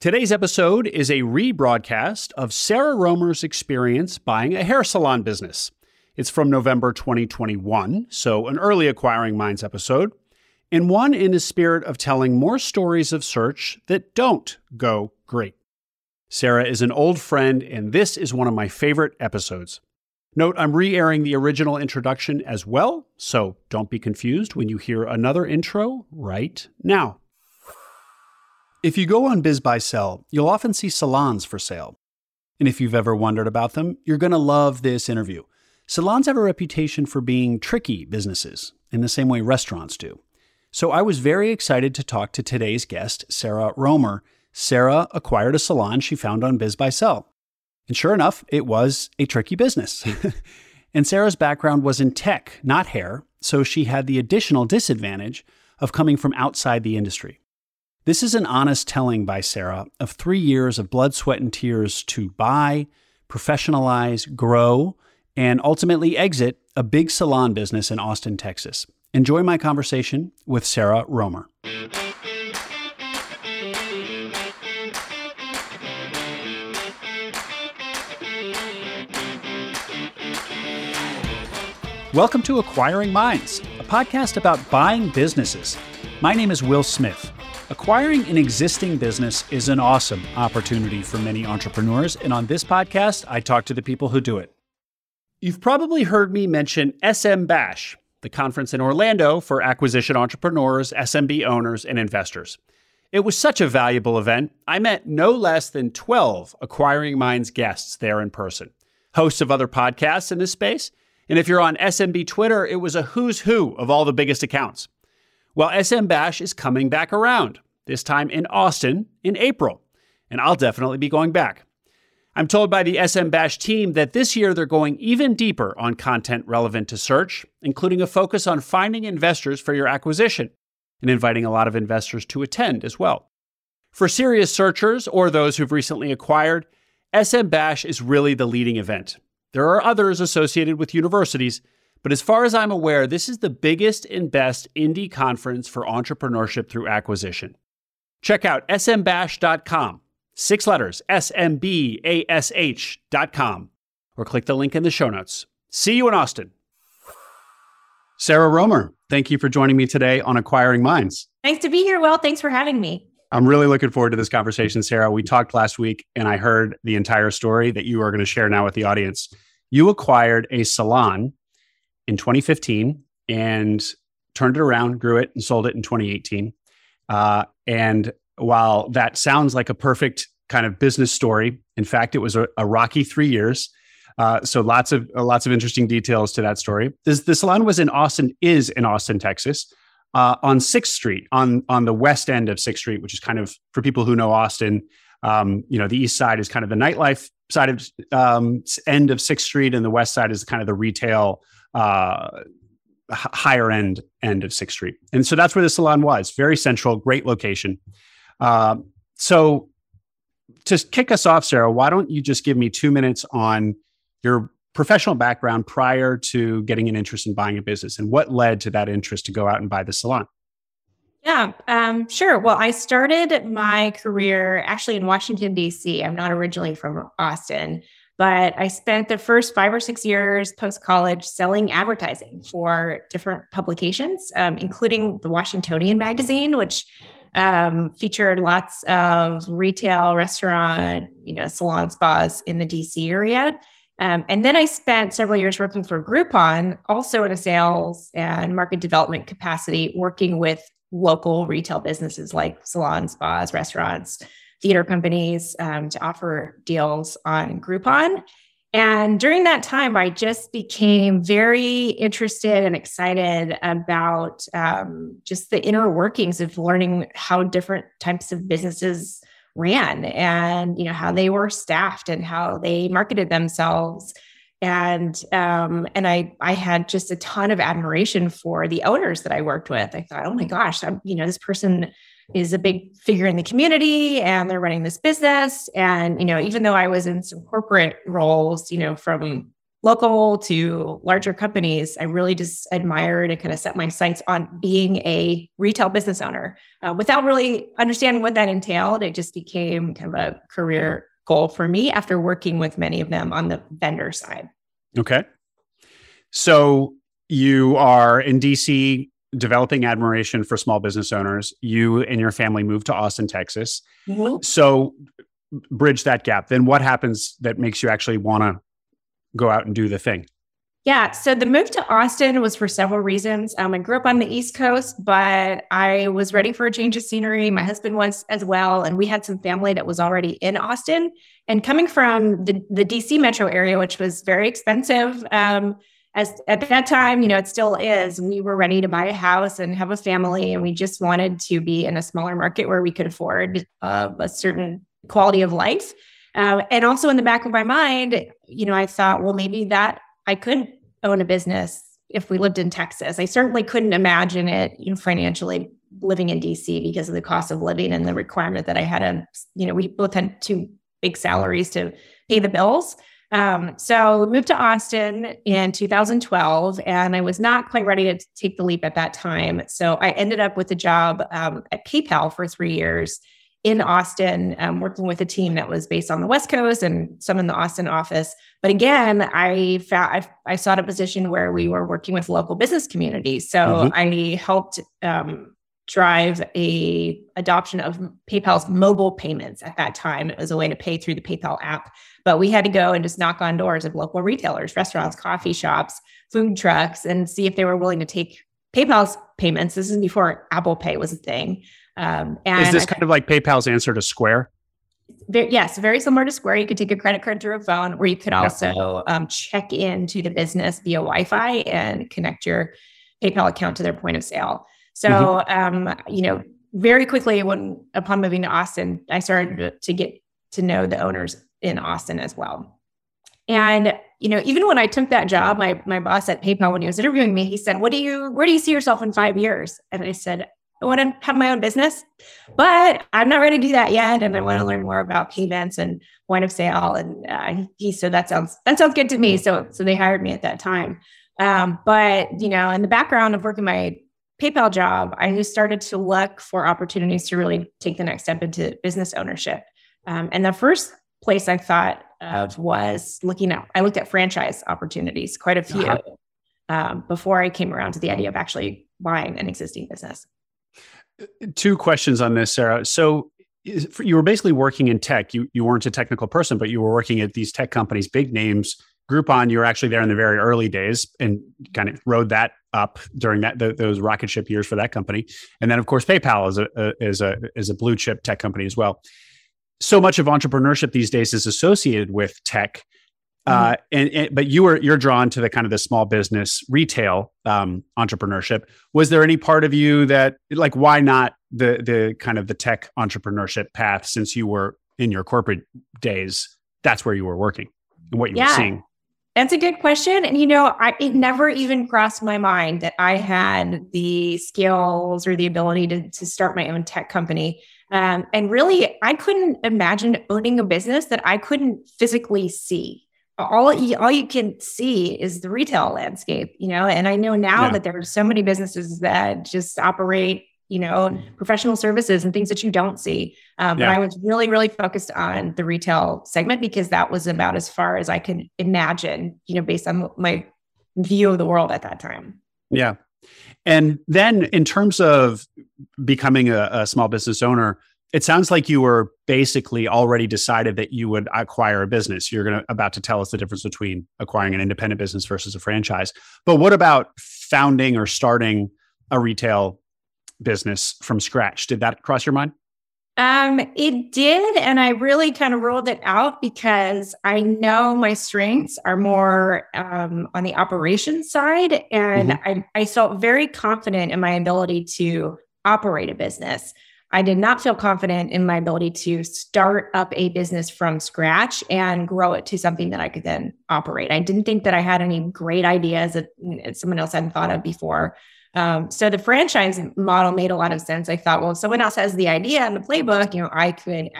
Today's episode is a rebroadcast of Sarah Romer's experience buying a hair salon business. It's from November 2021, so an early Acquiring Minds episode, and one in the spirit of telling more stories of search that don't go great. Sarah is an old friend, and this is one of my favorite episodes. Note I'm re airing the original introduction as well, so don't be confused when you hear another intro right now. If you go on BizBuySell, you'll often see salons for sale. And if you've ever wondered about them, you're going to love this interview. Salons have a reputation for being tricky businesses, in the same way restaurants do. So I was very excited to talk to today's guest, Sarah Romer. Sarah acquired a salon she found on BizBuySell. And sure enough, it was a tricky business. and Sarah's background was in tech, not hair, so she had the additional disadvantage of coming from outside the industry. This is an honest telling by Sarah of three years of blood, sweat, and tears to buy, professionalize, grow, and ultimately exit a big salon business in Austin, Texas. Enjoy my conversation with Sarah Romer. Welcome to Acquiring Minds, a podcast about buying businesses. My name is Will Smith. Acquiring an existing business is an awesome opportunity for many entrepreneurs, and on this podcast, I talk to the people who do it. You've probably heard me mention SM Bash, the conference in Orlando for acquisition entrepreneurs, SMB owners, and investors. It was such a valuable event. I met no less than 12 Acquiring Minds guests there in person, hosts of other podcasts in this space. And if you're on SMB Twitter, it was a who's who of all the biggest accounts. Well, SM Bash is coming back around, this time in Austin in April, and I'll definitely be going back. I'm told by the SM Bash team that this year they're going even deeper on content relevant to search, including a focus on finding investors for your acquisition and inviting a lot of investors to attend as well. For serious searchers or those who've recently acquired, SM Bash is really the leading event. There are others associated with universities, but as far as I'm aware, this is the biggest and best indie conference for entrepreneurship through acquisition. Check out smbash.com, six letters, S-M-B-A-S-H.com, or click the link in the show notes. See you in Austin. Sarah Romer, thank you for joining me today on Acquiring Minds. Nice to be here, Will. Thanks for having me. I'm really looking forward to this conversation, Sarah. We talked last week and I heard the entire story that you are going to share now with the audience. You acquired a salon in 2015 and turned it around, grew it, and sold it in 2018. Uh, and while that sounds like a perfect kind of business story, in fact, it was a, a rocky three years. Uh, so lots of uh, lots of interesting details to that story. This, the salon was in Austin, is in Austin, Texas, uh, on Sixth Street, on on the west end of Sixth Street, which is kind of for people who know Austin. Um, you know, the east side is kind of the nightlife side of um, end of Sixth Street, and the west side is kind of the retail uh, higher end end of Sixth Street, and so that's where the salon was. Very central, great location. Uh, so, to kick us off, Sarah, why don't you just give me two minutes on your professional background prior to getting an interest in buying a business, and what led to that interest to go out and buy the salon? Yeah, um, sure. Well, I started my career actually in Washington, D.C. I'm not originally from Austin. But I spent the first five or six years post college selling advertising for different publications, um, including the Washingtonian magazine, which um, featured lots of retail, restaurant, you know, salon spas in the DC area. Um, and then I spent several years working for Groupon, also in a sales and market development capacity, working with local retail businesses like salon, spas, restaurants, theater companies um, to offer deals on Groupon. And during that time, I just became very interested and excited about um, just the inner workings of learning how different types of businesses ran and you know how they were staffed and how they marketed themselves and um, and I I had just a ton of admiration for the owners that I worked with. I thought, oh my gosh, I'm, you know, this person is a big figure in the community and they're running this business. And, you know, even though I was in some corporate roles, you know, from local to larger companies, I really just admired and kind of set my sights on being a retail business owner uh, without really understanding what that entailed. It just became kind of a career goal for me after working with many of them on the vendor side. Okay. So you are in DC developing admiration for small business owners. You and your family moved to Austin, Texas. Mm-hmm. So bridge that gap. Then what happens that makes you actually want to go out and do the thing? Yeah. So the move to Austin was for several reasons. Um, I grew up on the East Coast, but I was ready for a change of scenery. My husband was as well. And we had some family that was already in Austin. And coming from the, the DC metro area, which was very expensive, um, as at that time, you know, it still is. We were ready to buy a house and have a family, and we just wanted to be in a smaller market where we could afford uh, a certain quality of life. Uh, and also in the back of my mind, you know, I thought, well, maybe that I could own a business if we lived in Texas. I certainly couldn't imagine it you know, financially living in DC because of the cost of living and the requirement that I had a, you know, we both had two big salaries to pay the bills. Um, so we moved to Austin in 2012, and I was not quite ready to take the leap at that time. So I ended up with a job um, at PayPal for three years in Austin, um, working with a team that was based on the West Coast and some in the Austin office. But again, I found I, I sought a position where we were working with local business communities. So mm-hmm. I helped um, drive a adoption of PayPal's mobile payments at that time. It was a way to pay through the PayPal app. But we had to go and just knock on doors of local retailers, restaurants, coffee shops, food trucks, and see if they were willing to take PayPal's payments. This is before Apple Pay was a thing. Um, and is this kind of like PayPal's answer to Square? Very, yes, very similar to Square. You could take a credit card through a phone, or you could also um, check into the business via Wi-Fi and connect your PayPal account to their point of sale. So, mm-hmm. um, you know, very quickly when upon moving to Austin, I started to get to know the owners in Austin as well. And you know, even when I took that job, my my boss at PayPal when he was interviewing me, he said, "What do you where do you see yourself in 5 years?" And I said, I want to have my own business, but I'm not ready to do that yet. And I want to learn more about payments and point of sale. And uh, he said that sounds that sounds good to me. So so they hired me at that time. Um, but you know, in the background of working my PayPal job, I just started to look for opportunities to really take the next step into business ownership. Um, and the first place I thought of was looking at I looked at franchise opportunities, quite a few, uh-huh. um, before I came around to the idea of actually buying an existing business two questions on this, Sarah. So you were basically working in tech. You you weren't a technical person, but you were working at these tech companies, big names. Groupon, you were actually there in the very early days and kind of rode that up during that those rocket ship years for that company. And then, of course, PayPal is a, a is a is a blue chip tech company as well. So much of entrepreneurship these days is associated with tech. Uh, mm-hmm. and, and, but you were you're drawn to the kind of the small business retail um, entrepreneurship. Was there any part of you that like why not the the kind of the tech entrepreneurship path since you were in your corporate days? That's where you were working and what you yeah. were seeing. That's a good question. And you know, I, it never even crossed my mind that I had the skills or the ability to, to start my own tech company. Um, and really, I couldn't imagine owning a business that I couldn't physically see all you, all you can see is the retail landscape, you know. And I know now yeah. that there are so many businesses that just operate, you know, professional services and things that you don't see. Um, yeah. But I was really, really focused on the retail segment because that was about as far as I could imagine, you know, based on my view of the world at that time. Yeah. And then in terms of becoming a, a small business owner, it sounds like you were basically already decided that you would acquire a business. You're going to about to tell us the difference between acquiring an independent business versus a franchise. But what about founding or starting a retail business from scratch? Did that cross your mind? Um, it did, and I really kind of ruled it out because I know my strengths are more um, on the operations side, and mm-hmm. I, I felt very confident in my ability to operate a business. I did not feel confident in my ability to start up a business from scratch and grow it to something that I could then operate. I didn't think that I had any great ideas that someone else hadn't thought of before. Um, so the franchise model made a lot of sense. I thought, well, if someone else has the idea and the playbook, you know, I could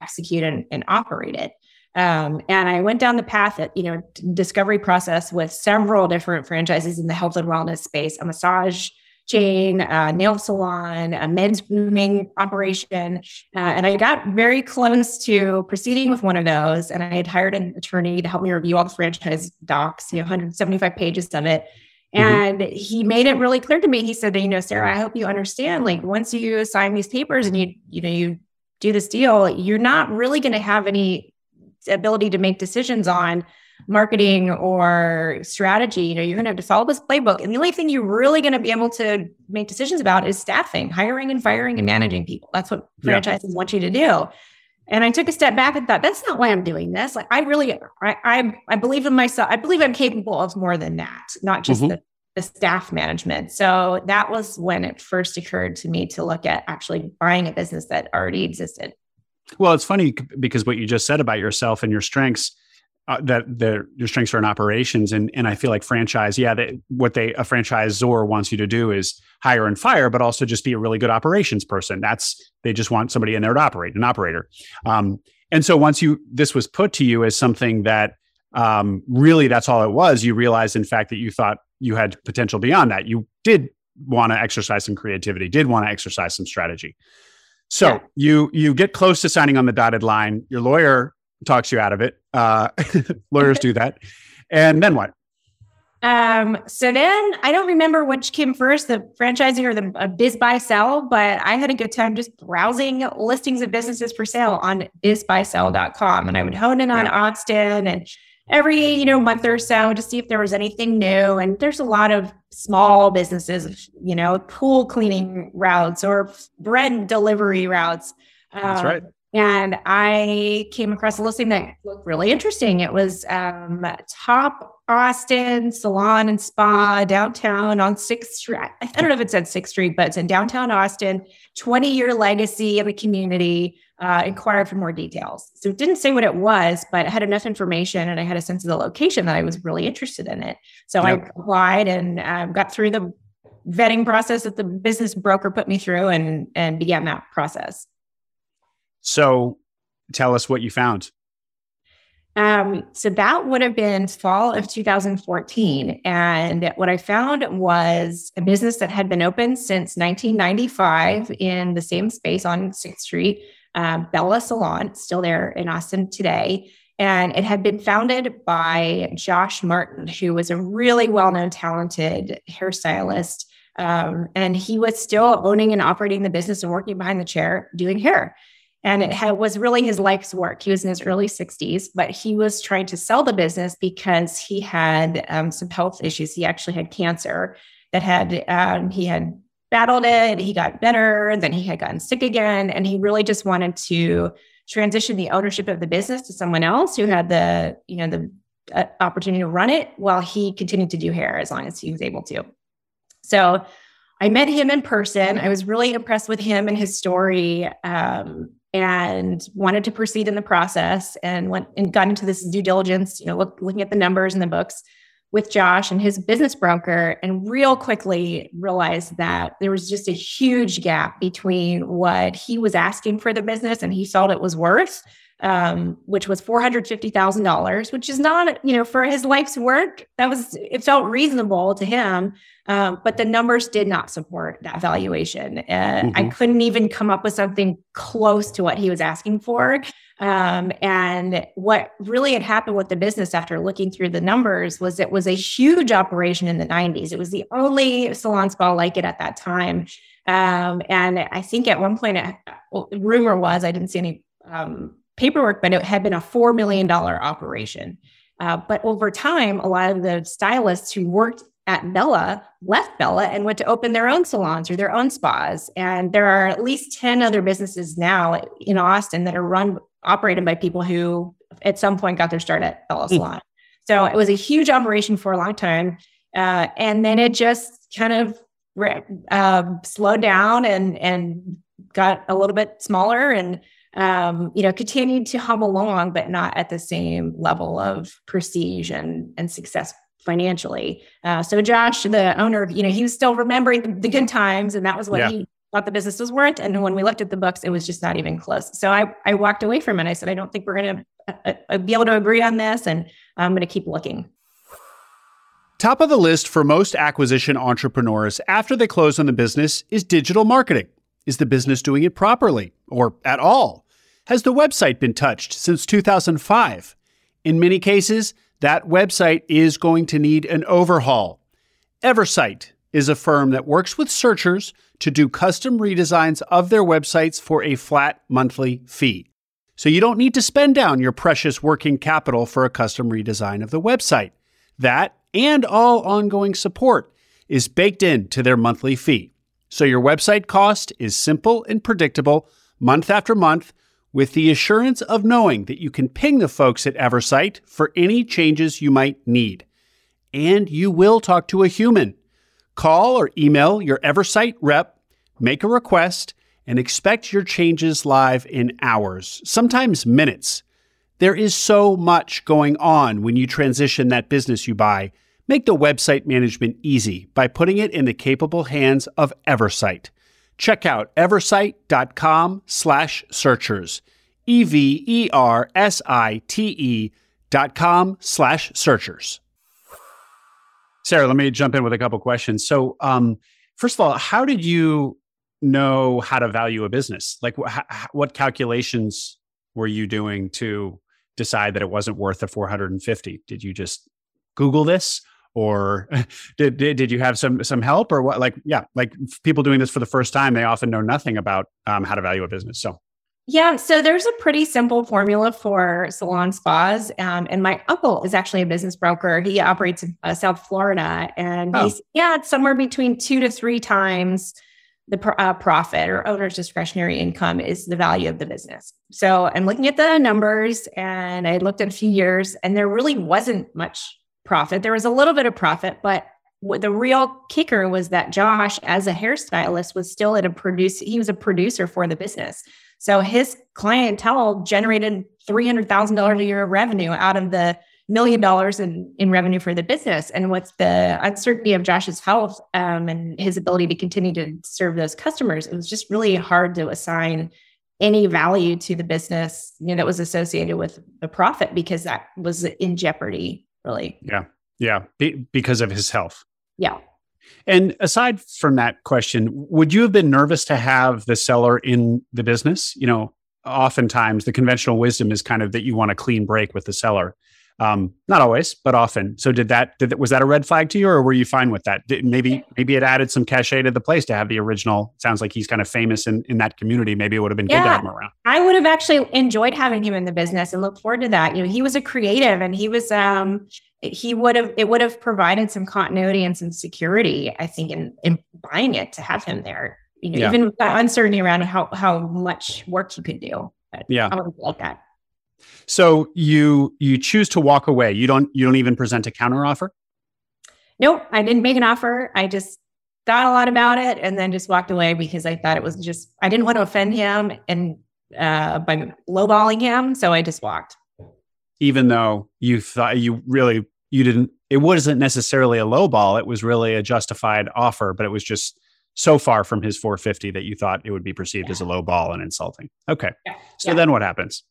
execute and, and operate it. Um, and I went down the path at, you know, discovery process with several different franchises in the health and wellness space, a massage chain, a nail salon, a men's grooming operation. Uh, and I got very close to proceeding with one of those. And I had hired an attorney to help me review all the franchise docs, you know, 175 pages of it. Mm-hmm. And mm-hmm. he made it really clear to me. He said that, you know, Sarah, I hope you understand, like once you sign these papers and you, you know, you do this deal, you're not really going to have any ability to make decisions on marketing or strategy. You know, you're going to have to follow this playbook. And the only thing you're really going to be able to make decisions about is staffing, hiring and firing and managing people. That's what franchises yeah. want you to do. And I took a step back and thought, that's not why I'm doing this. Like I really, I, I, I believe in myself. I believe I'm capable of more than that, not just mm-hmm. the, the staff management. So that was when it first occurred to me to look at actually buying a business that already existed. Well, it's funny because what you just said about yourself and your strengths, uh, that the your strengths are in operations, and and I feel like franchise, yeah, that what they a franchisor wants you to do is hire and fire, but also just be a really good operations person. That's they just want somebody in there to operate, an operator. Um, and so once you this was put to you as something that um, really that's all it was, you realized in fact that you thought you had potential beyond that. You did want to exercise some creativity, did want to exercise some strategy. So yeah. you you get close to signing on the dotted line. Your lawyer talks you out of it. Uh, lawyers do that, and then what? Um, so then I don't remember which came first, the franchising or the uh, BizBuySell, but I had a good time just browsing listings of businesses for sale on bizbuysell.com. And I would hone in on yeah. Austin and every you know month or so to see if there was anything new and there's a lot of small businesses you know pool cleaning routes or bread delivery routes that's um, right and i came across a listing that looked really interesting it was um, top austin salon and spa downtown on sixth street i don't know if it's said sixth street but it's in downtown austin 20 year legacy of the community uh, inquired for more details. So it didn't say what it was, but it had enough information and I had a sense of the location that I was really interested in it. So yep. I applied and um, got through the vetting process that the business broker put me through and and began that process. So tell us what you found. Um, so that would have been fall of 2014. And what I found was a business that had been open since 1995 in the same space on 6th Street um, Bella Salon, still there in Austin today. And it had been founded by Josh Martin, who was a really well known, talented hairstylist. Um, and he was still owning and operating the business and working behind the chair doing hair. And it had, was really his life's work. He was in his early 60s, but he was trying to sell the business because he had um, some health issues. He actually had cancer that had, um, he had battled it. He got better. Then he had gotten sick again. And he really just wanted to transition the ownership of the business to someone else who had the, you know, the uh, opportunity to run it while he continued to do hair as long as he was able to. So I met him in person. I was really impressed with him and his story. Um, and wanted to proceed in the process and went and got into this due diligence, you know, look, looking at the numbers and the books with Josh and his business broker and real quickly realized that there was just a huge gap between what he was asking for the business and he felt it was worth um, which was $450,000, which is not, you know, for his life's work, that was, it felt reasonable to him. Um, but the numbers did not support that valuation. And mm-hmm. I couldn't even come up with something close to what he was asking for. Um, and what really had happened with the business after looking through the numbers was it was a huge operation in the 90s. It was the only salon spa like it at that time. Um, and I think at one point, it, well, rumor was I didn't see any um, paperwork, but it had been a $4 million operation. Uh, but over time, a lot of the stylists who worked at Bella left Bella and went to open their own salons or their own spas. And there are at least 10 other businesses now in Austin that are run, operated by people who at some point got their start at Bella hmm. Salon. Mm. So it was a huge operation for a long time. Uh, and then it just kind of uh, slowed down and, and got a little bit smaller. And um, you know, continued to hum along, but not at the same level of prestige and, and success financially. Uh, so Josh, the owner, you know, he was still remembering the, the good times, and that was what yeah. he thought the business was worth. And when we looked at the books, it was just not even close. So I, I walked away from it. I said, I don't think we're going to uh, uh, be able to agree on this. And I'm going to keep looking. Top of the list for most acquisition entrepreneurs after they close on the business is digital marketing. Is the business doing it properly or at all? Has the website been touched since 2005? In many cases, that website is going to need an overhaul. Eversite is a firm that works with searchers to do custom redesigns of their websites for a flat monthly fee. So you don't need to spend down your precious working capital for a custom redesign of the website. That and all ongoing support is baked into their monthly fee. So your website cost is simple and predictable month after month with the assurance of knowing that you can ping the folks at Eversite for any changes you might need. And you will talk to a human. Call or email your Eversite rep, make a request, and expect your changes live in hours, sometimes minutes. There is so much going on when you transition that business you buy. Make the website management easy by putting it in the capable hands of Eversite. Check out eversite.com slash searchers. E-V-E-R-S-I-T-E dot com slash searchers. Sarah, let me jump in with a couple questions. So, um, first of all, how did you know how to value a business? Like, wh- what calculations were you doing to decide that it wasn't worth the 450? Did you just Google this, or did, did, did you have some some help, or what? Like, yeah, like people doing this for the first time, they often know nothing about um, how to value a business. So, yeah, so there's a pretty simple formula for salon spas. Um, and my uncle is actually a business broker. He operates in uh, South Florida, and oh. he's yeah, it's somewhere between two to three times the uh, profit or owner's discretionary income is the value of the business. So I'm looking at the numbers, and I looked at a few years, and there really wasn't much profit. There was a little bit of profit, but the real kicker was that Josh, as a hairstylist, was still at a produce. He was a producer for the business. So his clientele generated $300,000 a year of revenue out of the million dollars in, in revenue for the business. And with the uncertainty of Josh's health um, and his ability to continue to serve those customers, it was just really hard to assign any value to the business you know, that was associated with the profit because that was in jeopardy, really. Yeah. Yeah. Be- because of his health. Yeah. And aside from that question, would you have been nervous to have the seller in the business? You know, oftentimes the conventional wisdom is kind of that you want a clean break with the seller. Um, not always, but often. So did that, did that, was that a red flag to you or were you fine with that? Did, maybe, maybe it added some cachet to the place to have the original. Sounds like he's kind of famous in, in that community. Maybe it would have been yeah, good to have him around. I would have actually enjoyed having him in the business and look forward to that. You know, he was a creative and he was, um, he would have it would have provided some continuity and some security i think in, in buying it to have him there you know yeah. even with that uncertainty around how how much work he could do but yeah i would like that so you you choose to walk away. You don't you don't even present a counter offer nope i didn't make an offer. I just thought a lot about it and then just walked away because i thought it was just i didn't want to offend him and uh by lowballing him so i just walked. Even though you thought you really you didn't it wasn't necessarily a low ball it was really a justified offer but it was just so far from his 450 that you thought it would be perceived yeah. as a low ball and insulting. Okay. Yeah. so yeah. then what happens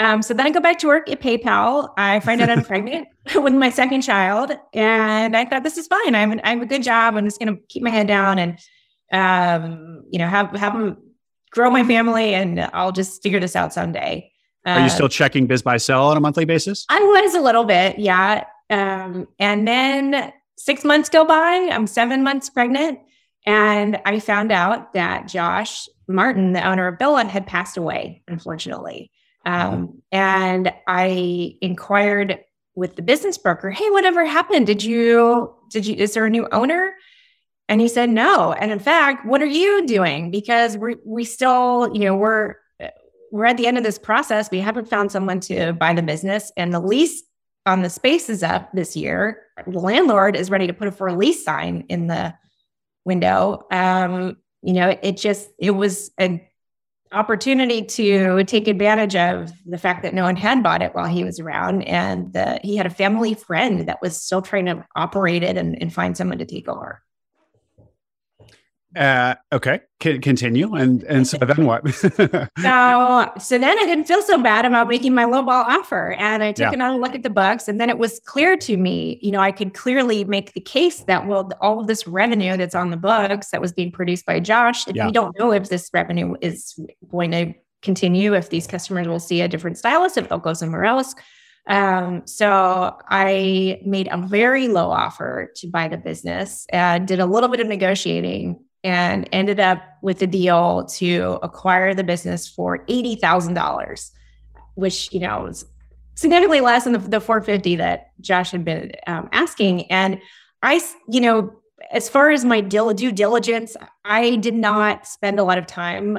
um, so then I go back to work at PayPal. I find out I'm pregnant with my second child, and I thought this is fine. I have, I have a good job. I'm just going to keep my head down and, um, you know, have have them grow my family, and I'll just figure this out someday. Are you uh, still checking BizBuySell on a monthly basis? I was a little bit, yeah. Um, and then six months go by. I'm seven months pregnant, and I found out that Josh Martin, the owner of Bella, had passed away, unfortunately. Um, and I inquired with the business broker, "Hey, whatever happened? Did you did you is there a new owner?" And he said, "No." And in fact, what are you doing? Because we we still, you know, we're we're at the end of this process. We haven't found someone to buy the business, and the lease on the space is up this year. The landlord is ready to put a for lease sign in the window. Um, you know, it, it just it was an opportunity to take advantage of the fact that no one had bought it while he was around, and uh, he had a family friend that was still trying to operate it and, and find someone to take over. Uh, okay, C- continue, and and so then what? so so then I didn't feel so bad about making my lowball offer, and I took yeah. another look at the books, and then it was clear to me, you know, I could clearly make the case that well, all of this revenue that's on the books that was being produced by Josh, yeah. we don't know if this revenue is going to continue, if these customers will see a different stylist, if they'll go somewhere else. Um, so I made a very low offer to buy the business and did a little bit of negotiating and ended up with a deal to acquire the business for $80,000, which, you know, was significantly less than the, the 450 that Josh had been um, asking. And I, you know, as far as my due diligence, I did not spend a lot of time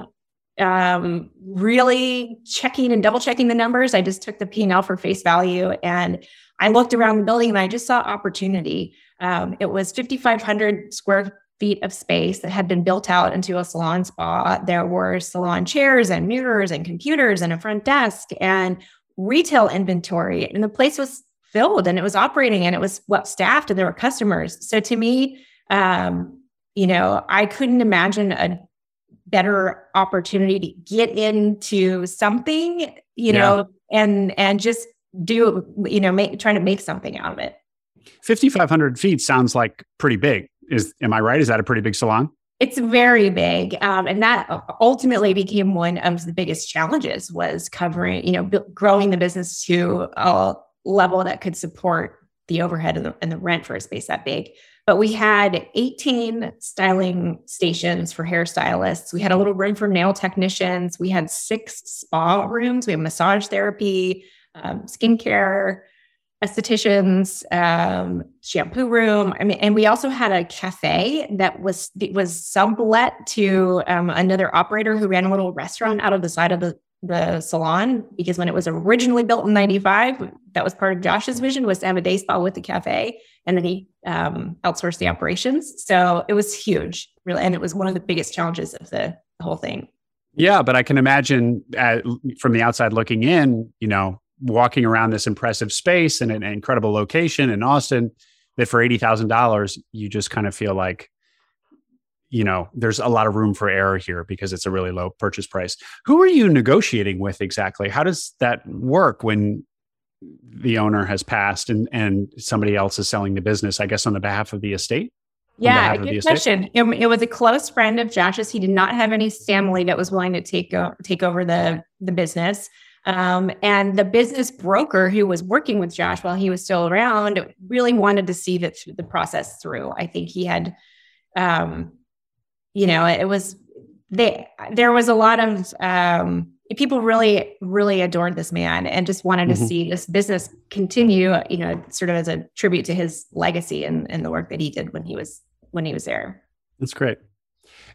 um, really checking and double checking the numbers. I just took the P&L for face value and I looked around the building and I just saw opportunity. Um, it was 5,500 square feet of space that had been built out into a salon spa. There were salon chairs and mirrors and computers and a front desk and retail inventory. And the place was filled and it was operating and it was well staffed and there were customers. So to me, um, you know, I couldn't imagine a better opportunity to get into something, you yeah. know, and and just do, you know, make trying to make something out of it. 5,500 feet sounds like pretty big. Is am I right? Is that a pretty big salon? It's very big, um, and that ultimately became one of the biggest challenges was covering, you know, b- growing the business to a level that could support the overhead and the, and the rent for a space that big. But we had 18 styling stations for hairstylists. We had a little room for nail technicians. We had six spa rooms. We had massage therapy, um, skincare, estheticians, um, shampoo room. I mean, and we also had a cafe that was was sublet to um, another operator who ran a little restaurant out of the side of the the salon because when it was originally built in 95 that was part of josh's vision was to have a day spa with the cafe and then he um, outsourced the operations so it was huge really and it was one of the biggest challenges of the, the whole thing yeah but i can imagine uh, from the outside looking in you know walking around this impressive space and an incredible location in austin that for $80000 you just kind of feel like you know there's a lot of room for error here because it's a really low purchase price. Who are you negotiating with exactly? How does that work when the owner has passed and and somebody else is selling the business i guess on the behalf of the estate? Yeah good question. It, it, was a close friend of josh's. He did not have any family that was willing to take uh, take over the the business um, and the business broker who was working with josh while he was still around really wanted to see that the process through. I think he had um, you know, it was they there was a lot of um, people really really adored this man and just wanted mm-hmm. to see this business continue you know sort of as a tribute to his legacy and, and the work that he did when he was when he was there. That's great.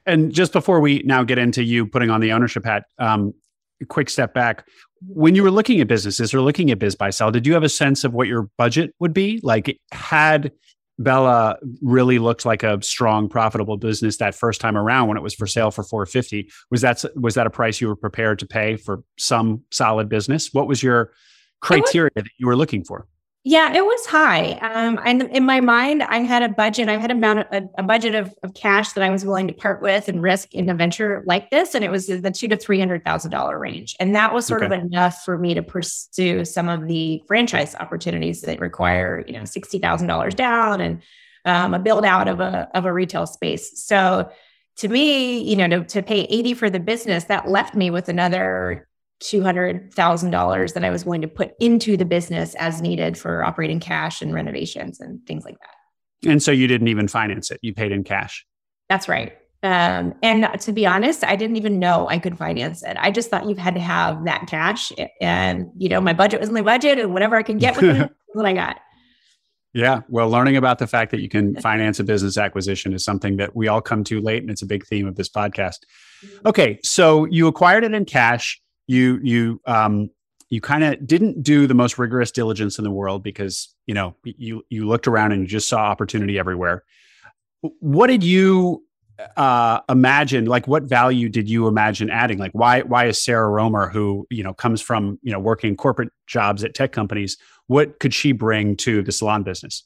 And just before we now get into you putting on the ownership hat um, quick step back when you were looking at businesses or looking at BizBuySell did you have a sense of what your budget would be like had Bella really looked like a strong, profitable business that first time around when it was for sale for 450. Was that was that a price you were prepared to pay for some solid business? What was your criteria was, that you were looking for? Yeah, it was high. Um, and in my mind, I had a budget. I had amount a, a budget of, of cash that I was willing to part with and risk in a venture like this, and it was the two to three hundred thousand dollar range. And that was sort okay. of enough for me to pursue some of the franchise opportunities that require you know sixty thousand dollars down and um, a build out of a of a retail space. So to me, you know, to, to pay 80 for the business, that left me with another $200,000 that I was going to put into the business as needed for operating cash and renovations and things like that. And so you didn't even finance it, you paid in cash. That's right. Um, and to be honest, I didn't even know I could finance it. I just thought you had to have that cash. And, you know, my budget was my budget and whatever I can get with it, what I got. Yeah. Well, learning about the fact that you can finance a business acquisition is something that we all come to late, and it's a big theme of this podcast. Mm-hmm. Okay. So you acquired it in cash you you um you kind of didn't do the most rigorous diligence in the world because you know you you looked around and you just saw opportunity everywhere. What did you uh imagine like what value did you imagine adding? Like why why is sarah romer who you know comes from you know working corporate jobs at tech companies what could she bring to the salon business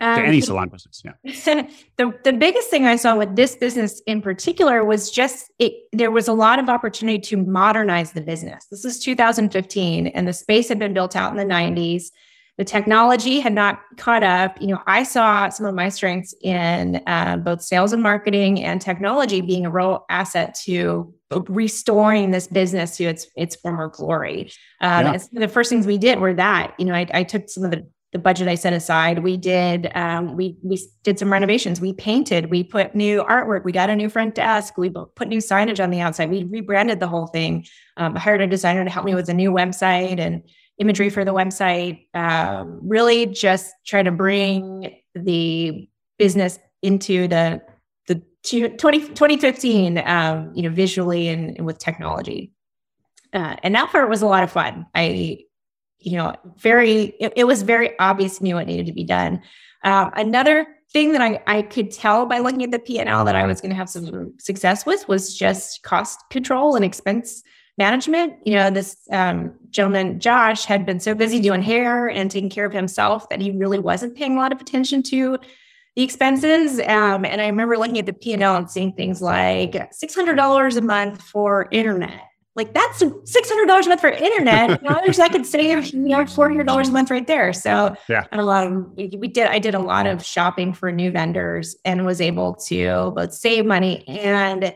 Um, to any salon business, yeah. the the biggest thing I saw with this business in particular was just it. There was a lot of opportunity to modernize the business. This is 2015, and the space had been built out in the 90s. The technology had not caught up. You know, I saw some of my strengths in uh, both sales and marketing and technology being a real asset to restoring this business to its its former glory. Um, yeah. the first things we did were that. You know, I, I took some of the the budget I set aside. We did um, we we did some renovations. We painted. We put new artwork. We got a new front desk. We put new signage on the outside. We rebranded the whole thing. Um, I hired a designer to help me with a new website and imagery for the website. Um, really, just try to bring the business into the the 20, 2015, um, you know, visually and, and with technology. Uh, and that part was a lot of fun. I you know, very, it, it was very obvious to me what needed to be done. Uh, another thing that I, I could tell by looking at the P&L that I was going to have some success with was just cost control and expense management. You know, this um, gentleman, Josh, had been so busy doing hair and taking care of himself that he really wasn't paying a lot of attention to the expenses. Um, and I remember looking at the P&L and seeing things like $600 a month for internet like that's six hundred dollars a month for internet. I could save you know four hundred dollars a month right there. So yeah, and a lot of we did. I did a lot of shopping for new vendors and was able to both save money and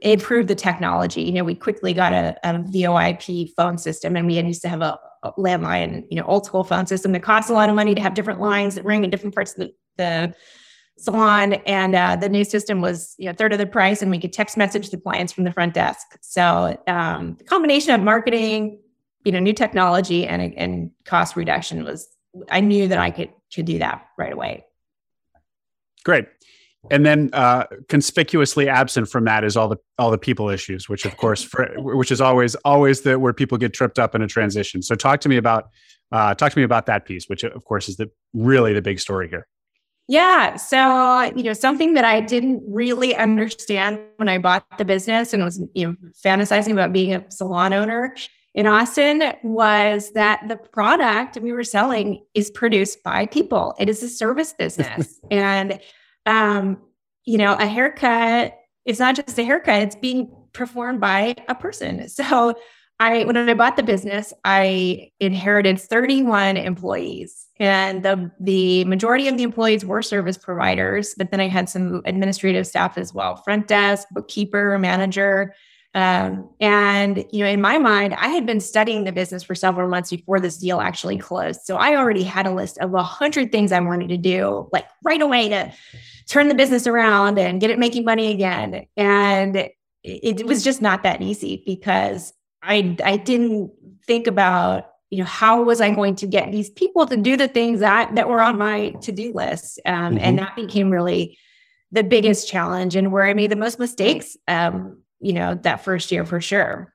improve the technology. You know, we quickly got a, a VoIP phone system, and we used to have a, a, landline, you know, old school phone system that costs a lot of money to have different lines that ring in different parts of the, the salon and uh, the new system was you know third of the price and we could text message the clients from the front desk. So um, the combination of marketing you know new technology and and cost reduction was i knew that i could could do that right away. Great. And then uh, conspicuously absent from that is all the all the people issues which of course for, which is always always the where people get tripped up in a transition. So talk to me about uh, talk to me about that piece which of course is the really the big story here yeah. So, you know, something that I didn't really understand when I bought the business and was, you know, fantasizing about being a salon owner in Austin was that the product we were selling is produced by people. It is a service business. and, um, you know, a haircut it's not just a haircut, it's being performed by a person. So, I when I bought the business, I inherited 31 employees, and the the majority of the employees were service providers. But then I had some administrative staff as well, front desk, bookkeeper, manager. Um, and you know, in my mind, I had been studying the business for several months before this deal actually closed. So I already had a list of a hundred things I wanted to do, like right away to turn the business around and get it making money again. And it was just not that easy because I I didn't think about you know how was I going to get these people to do the things that that were on my to do list, um, mm-hmm. and that became really the biggest challenge and where I made the most mistakes. Um, you know that first year for sure.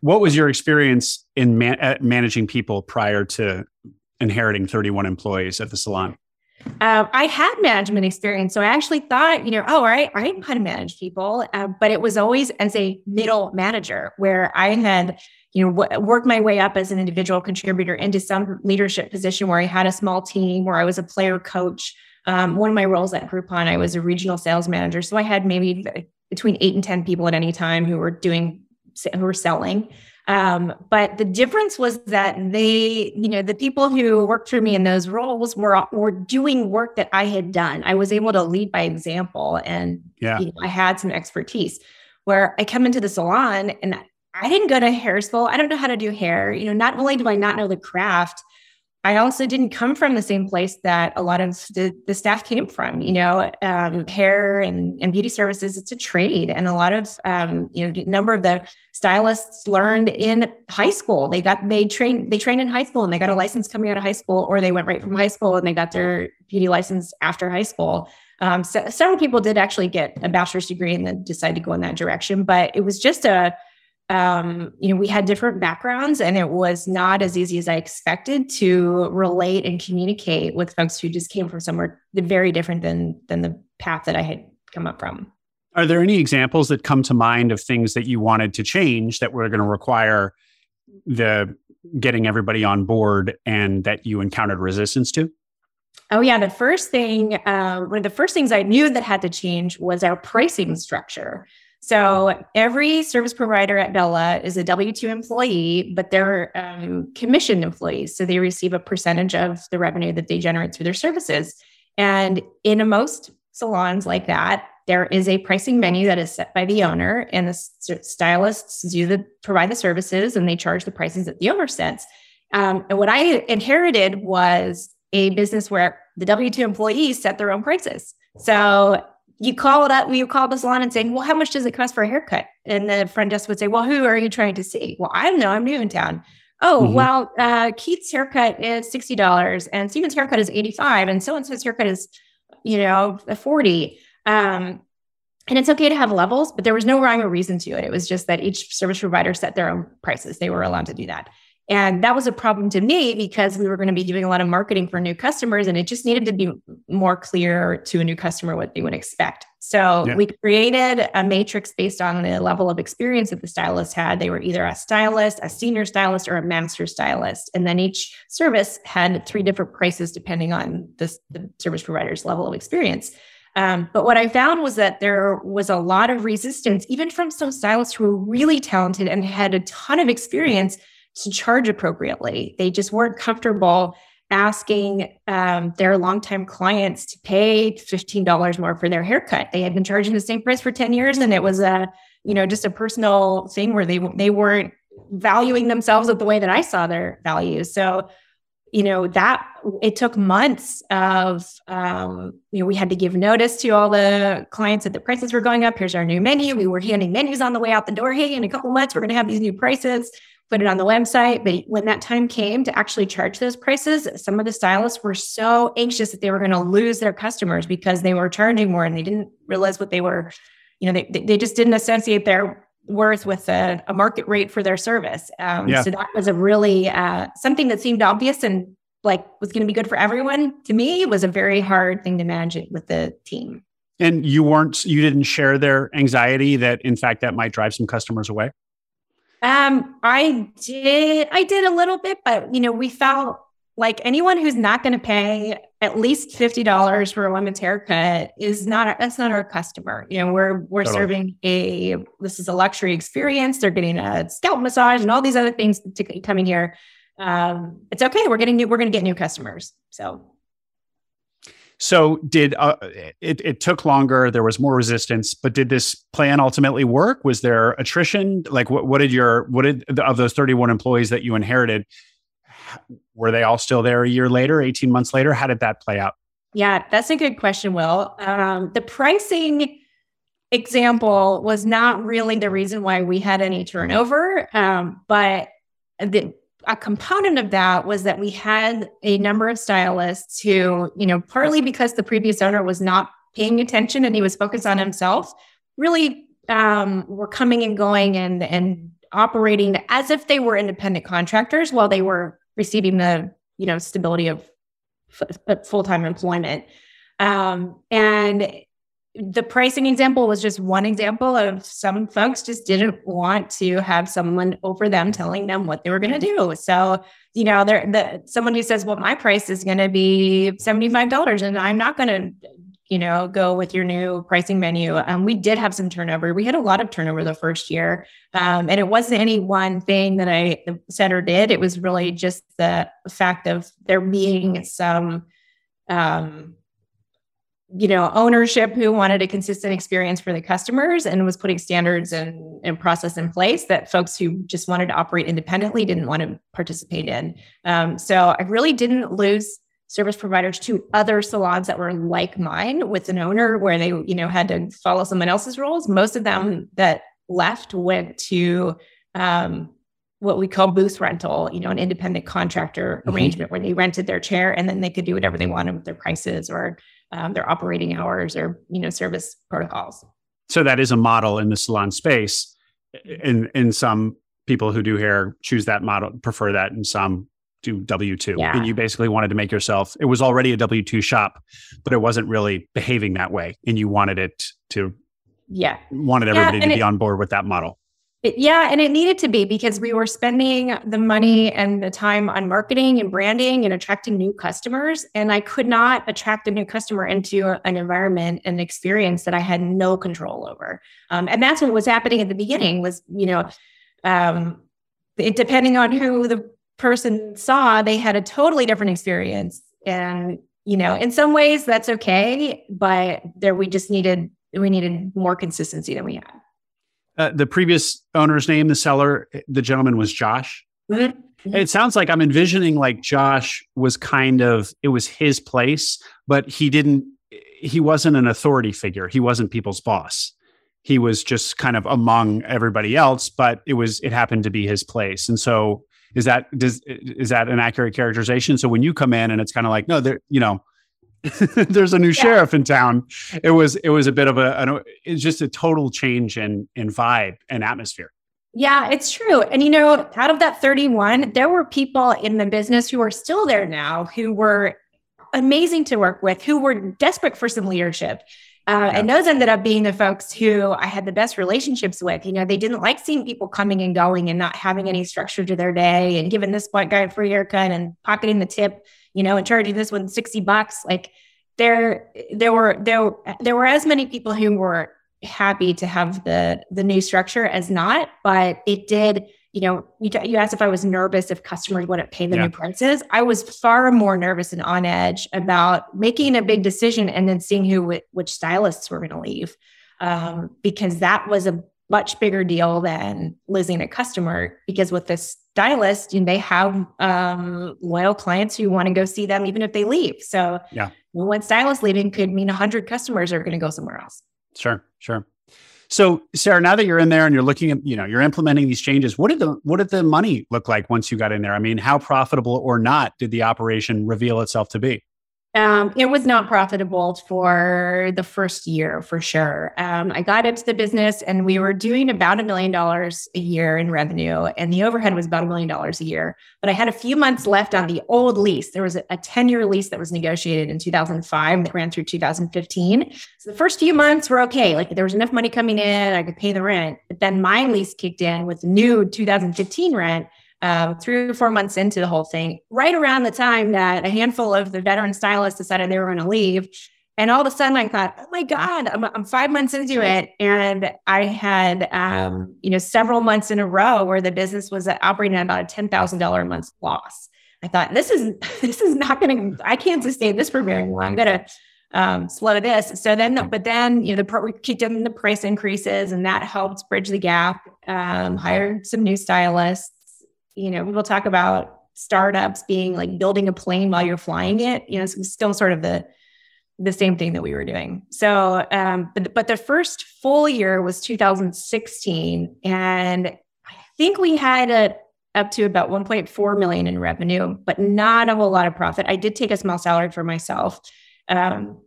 What was your experience in man- managing people prior to inheriting 31 employees at the salon? Um, I had management experience, so I actually thought, you know, oh, all right, I know how to manage people, uh, but it was always as a middle manager where I had, you know, w- worked my way up as an individual contributor into some leadership position where I had a small team, where I was a player coach. Um, one of my roles at Groupon, I was a regional sales manager, so I had maybe between eight and ten people at any time who were doing who were selling. Um, but the difference was that they, you know, the people who worked for me in those roles were were doing work that I had done. I was able to lead by example, and yeah. you know, I had some expertise. Where I come into the salon and I didn't go to hair school. I don't know how to do hair. You know, not only do I not know the craft, I also didn't come from the same place that a lot of the, the staff came from. You know, um, hair and, and beauty services, it's a trade. And a lot of, um, you know, number of the stylists learned in high school. They got, they trained, they trained in high school and they got a license coming out of high school, or they went right from high school and they got their beauty license after high school. Um, so several people did actually get a bachelor's degree and then decided to go in that direction, but it was just a, um, you know, we had different backgrounds and it was not as easy as I expected to relate and communicate with folks who just came from somewhere very different than than the path that I had come up from. Are there any examples that come to mind of things that you wanted to change that were going to require the getting everybody on board and that you encountered resistance to? Oh yeah, the first thing, um, one of the first things I knew that had to change was our pricing structure. So every service provider at Bella is a W two employee, but they're um, commissioned employees, so they receive a percentage of the revenue that they generate through their services. And in most salons like that, there is a pricing menu that is set by the owner, and the stylists do the provide the services, and they charge the prices that the owner sets. Um, and what I inherited was a business where the W 2 employees set their own prices. So you call it up, you call the salon and say, Well, how much does it cost for a haircut? And the front desk would say, Well, who are you trying to see? Well, I don't know. I'm new in town. Oh, mm-hmm. well, uh, Keith's haircut is $60 and Steven's haircut is 85 and so and so's haircut is, you know, 40. Um, and it's okay to have levels, but there was no rhyme or reason to it. It was just that each service provider set their own prices. They were allowed to do that. And that was a problem to me because we were going to be doing a lot of marketing for new customers and it just needed to be more clear to a new customer what they would expect. So yeah. we created a matrix based on the level of experience that the stylist had. They were either a stylist, a senior stylist, or a master stylist. And then each service had three different prices depending on the, the service provider's level of experience. Um, but what I found was that there was a lot of resistance, even from some stylists who were really talented and had a ton of experience to charge appropriately. They just weren't comfortable asking um, their longtime clients to pay $15 more for their haircut. They had been charging the same price for 10 years and it was a, you know, just a personal thing where they they weren't valuing themselves at the way that I saw their value. So, you know, that it took months of um, you know, we had to give notice to all the clients that the prices were going up. Here's our new menu. We were handing menus on the way out the door. Hey, in a couple months, we're going to have these new prices put it on the website. But when that time came to actually charge those prices, some of the stylists were so anxious that they were going to lose their customers because they were charging more and they didn't realize what they were, you know, they, they just didn't associate their worth with a, a market rate for their service. Um, yeah. So that was a really uh, something that seemed obvious and like was going to be good for everyone. To me, it was a very hard thing to manage it with the team. And you weren't, you didn't share their anxiety that in fact that might drive some customers away? Um, I did, I did a little bit, but you know, we felt like anyone who's not going to pay at least fifty dollars for a women's haircut is not that's not our customer. You know, we're we're totally. serving a this is a luxury experience. They're getting a scalp massage and all these other things to coming here. Um, it's okay. We're getting new. We're going to get new customers. So so did uh, it? It took longer. There was more resistance, but did this plan ultimately work? Was there attrition? Like, what, what did your what did of those thirty one employees that you inherited? Were they all still there a year later, eighteen months later? How did that play out? Yeah, that's a good question, Will. Um, the pricing example was not really the reason why we had any turnover, um, but the a component of that was that we had a number of stylists who, you know, partly because the previous owner was not paying attention and he was focused on himself, really um, were coming and going and and operating as if they were independent contractors while they were receiving the you know stability of f- full-time employment um, and the pricing example was just one example of some folks just didn't want to have someone over them telling them what they were going to do. So, you know, there the someone who says, "Well, my price is going to be $75 and I'm not going to you know, go with your new pricing menu. Um, we did have some turnover. We had a lot of turnover the first year. Um, and it wasn't any one thing that I said or did. It was really just the fact of there being some um, you know ownership who wanted a consistent experience for the customers and was putting standards and, and process in place that folks who just wanted to operate independently didn't want to participate in um, so i really didn't lose service providers to other salons that were like mine with an owner where they you know had to follow someone else's rules most of them that left went to um, what we call booth rental, you know, an independent contractor mm-hmm. arrangement where they rented their chair and then they could do whatever they wanted with their prices or um, their operating hours or you know service protocols. So that is a model in the salon space. In in some people who do hair choose that model, prefer that, and some do W two. Yeah. And you basically wanted to make yourself. It was already a W two shop, but it wasn't really behaving that way, and you wanted it to. Yeah. Wanted everybody yeah, to be on board with that model. It, yeah, and it needed to be because we were spending the money and the time on marketing and branding and attracting new customers. And I could not attract a new customer into an environment and experience that I had no control over. Um, and that's what was happening at the beginning was, you know, um, it, depending on who the person saw, they had a totally different experience. And, you know, in some ways that's okay, but there we just needed we needed more consistency than we had. Uh, the previous owner's name, the seller, the gentleman was Josh. Mm-hmm. mm-hmm. It sounds like I'm envisioning like Josh was kind of it was his place, but he didn't. He wasn't an authority figure. He wasn't people's boss. He was just kind of among everybody else, but it was it happened to be his place. And so, is that does is that an accurate characterization? So when you come in and it's kind of like no, there you know there's a new yeah. sheriff in town. It was it was a bit of a it's just a total change in in vibe and atmosphere. Yeah, it's true. And you know, out of that 31, there were people in the business who are still there now who were amazing to work with, who were desperate for some leadership. Uh. And those ended up being the folks who I had the best relationships with. You know, they didn't like seeing people coming and going and not having any structure to their day and giving this white guy a free haircut and pocketing the tip you know, and charging this one 60 bucks. Like there, there were, there, there were as many people who were happy to have the, the new structure as not, but it did, you know, you, you asked if I was nervous if customers wouldn't pay the yeah. new prices. I was far more nervous and on edge about making a big decision and then seeing who, which stylists were going to leave. Um, because that was a much bigger deal than losing a customer because with this stylist you know, they have um, loyal clients who want to go see them even if they leave so yeah one stylist leaving could mean 100 customers are going to go somewhere else sure sure so sarah now that you're in there and you're looking at you know you're implementing these changes what did the what did the money look like once you got in there? I mean how profitable or not did the operation reveal itself to be um, it was not profitable for the first year for sure. Um, I got into the business and we were doing about a million dollars a year in revenue, and the overhead was about a million dollars a year. But I had a few months left on the old lease. There was a 10 year lease that was negotiated in 2005 that ran through 2015. So the first few months were okay. Like there was enough money coming in, I could pay the rent. But then my lease kicked in with new 2015 rent um, three or four months into the whole thing, right around the time that a handful of the veteran stylists decided they were going to leave. And all of a sudden, I thought, oh my God, I'm, I'm five months into it. And I had, um, you know, several months in a row where the business was operating at about a $10,000 a month loss. I thought, this is, this is not going to, I can't sustain this for very long. I'm going to um, slow this. So then, but then, you know, the we kicked in the price increases and that helped bridge the gap, um, hired some new stylists you know, people talk about startups being like building a plane while you're flying it. You know, it's still sort of the the same thing that we were doing. So, um, but but the first full year was 2016, and I think we had a up to about 1.4 million in revenue, but not a whole lot of profit. I did take a small salary for myself, um,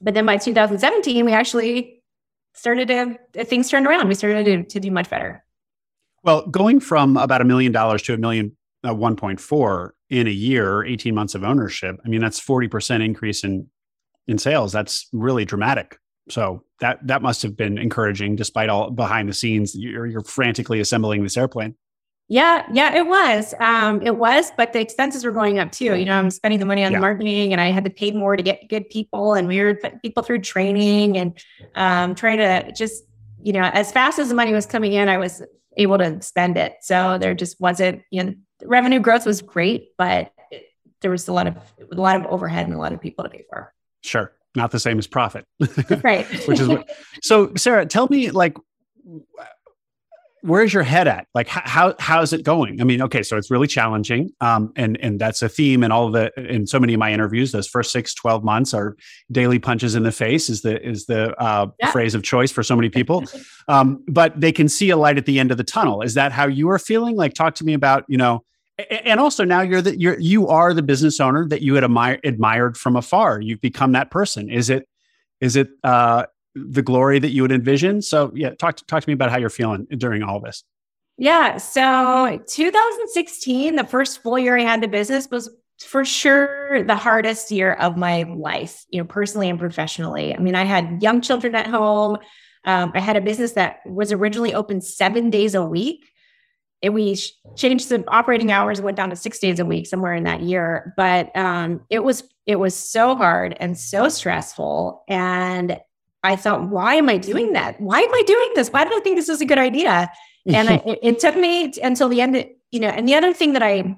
but then by 2017, we actually started to things turned around. We started to, to do much better. Well, going from about a million dollars to a million, uh, 1.4 in a year, 18 months of ownership, I mean, that's 40% increase in, in sales. That's really dramatic. So that, that must have been encouraging despite all behind the scenes. You're, you're frantically assembling this airplane. Yeah, yeah, it was. Um, it was, but the expenses were going up too. You know, I'm spending the money on yeah. marketing and I had to pay more to get good people and we were putting people through training and um, trying to just, you know, as fast as the money was coming in, I was able to spend it. So there just wasn't, you know, revenue growth was great, but there was a lot of a lot of overhead and a lot of people to pay for. Sure. Not the same as profit. right. Which is what, so Sarah, tell me like where's your head at? Like how how's it going? I mean, okay, so it's really challenging. Um, and and that's a theme in all the in so many of my interviews. Those first six, 12 months are daily punches in the face is the is the uh, yeah. phrase of choice for so many people. Um, but they can see a light at the end of the tunnel. Is that how you are feeling? Like talk to me about, you know, and also now you're the you're you are the business owner that you had admire, admired from afar. You've become that person. Is it is it uh the glory that you would envision. So yeah, talk to, talk to me about how you're feeling during all this. Yeah. So 2016, the first full year I had the business was for sure the hardest year of my life, you know, personally and professionally. I mean, I had young children at home. Um, I had a business that was originally open seven days a week. It, we changed the operating hours, went down to six days a week somewhere in that year. But um, it was it was so hard and so stressful. And I thought, why am I doing that? Why am I doing this? Why did I think this is a good idea? And I, it, it took me until the end. Of, you know, and the other thing that I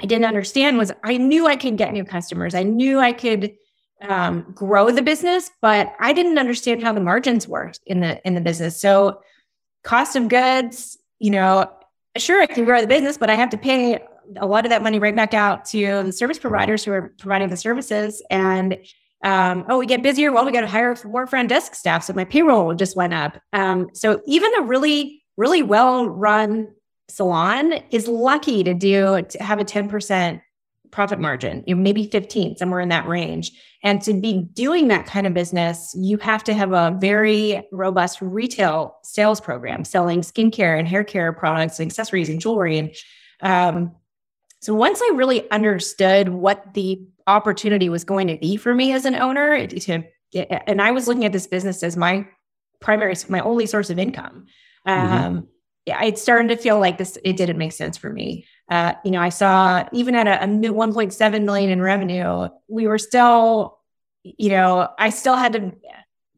I didn't understand was I knew I could get new customers. I knew I could um, grow the business, but I didn't understand how the margins worked in the in the business. So, cost of goods, you know, sure I can grow the business, but I have to pay a lot of that money right back out to the service providers who are providing the services. And um, oh, we get busier. Well, we got to hire more front desk staff, so my payroll just went up. Um, so even a really really well run salon is lucky to do to have a 10% profit margin, you know, maybe 15, somewhere in that range. And to be doing that kind of business, you have to have a very robust retail sales program selling skincare and hair care products and accessories and jewelry. And um, so once I really understood what the opportunity was going to be for me as an owner, to, and I was looking at this business as my primary, my only source of income. Mm-hmm. Um, mm-hmm. I started to feel like this, it didn't make sense for me. Uh, you know, I saw even at a, a 1.7 million in revenue, we were still, you know, I still had to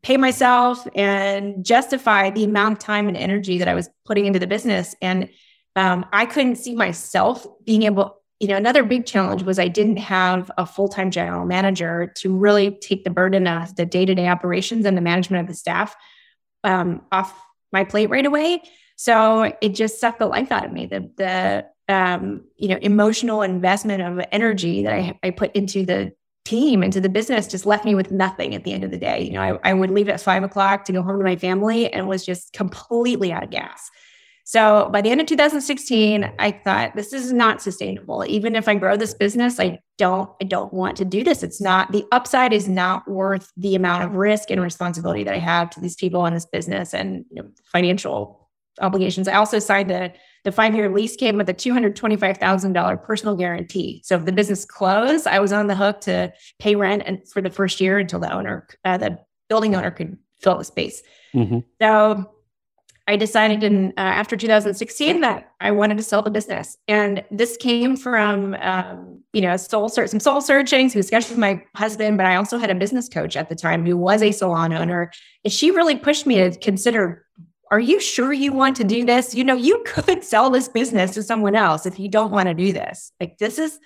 pay myself and justify the amount of time and energy that I was putting into the business. And um, I couldn't see myself being able, you know, another big challenge was I didn't have a full time general manager to really take the burden of the day to day operations and the management of the staff um, off my plate right away. So it just sucked the life out of me. The the um, you know emotional investment of energy that I, I put into the team into the business just left me with nothing at the end of the day. You know, I, I would leave at five o'clock to go home to my family and was just completely out of gas. So by the end of 2016, I thought this is not sustainable. Even if I grow this business, I don't I don't want to do this. It's not the upside is not worth the amount of risk and responsibility that I have to these people in this business and you know, financial obligations. I also signed the the five year lease came with a two hundred twenty five thousand dollar personal guarantee. So if the business closed, I was on the hook to pay rent and for the first year until the owner, uh, the building owner, could fill the space. Mm-hmm. So I decided in uh, after 2016 that I wanted to sell the business, and this came from um, you know soul search, some soul searching, some discussions with my husband, but I also had a business coach at the time who was a salon owner, and she really pushed me to consider are you sure you want to do this? You know, you could sell this business to someone else if you don't want to do this. Like this is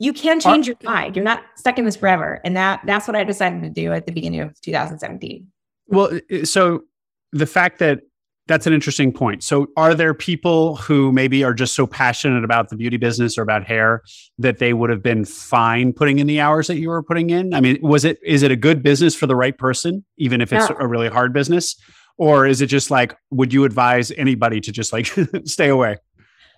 you can change your mind. You're not stuck in this forever. And that that's what I decided to do at the beginning of 2017. Well, so the fact that that's an interesting point. So, are there people who maybe are just so passionate about the beauty business or about hair that they would have been fine putting in the hours that you were putting in? I mean, was it is it a good business for the right person, even if it's yeah. a really hard business? or is it just like would you advise anybody to just like stay away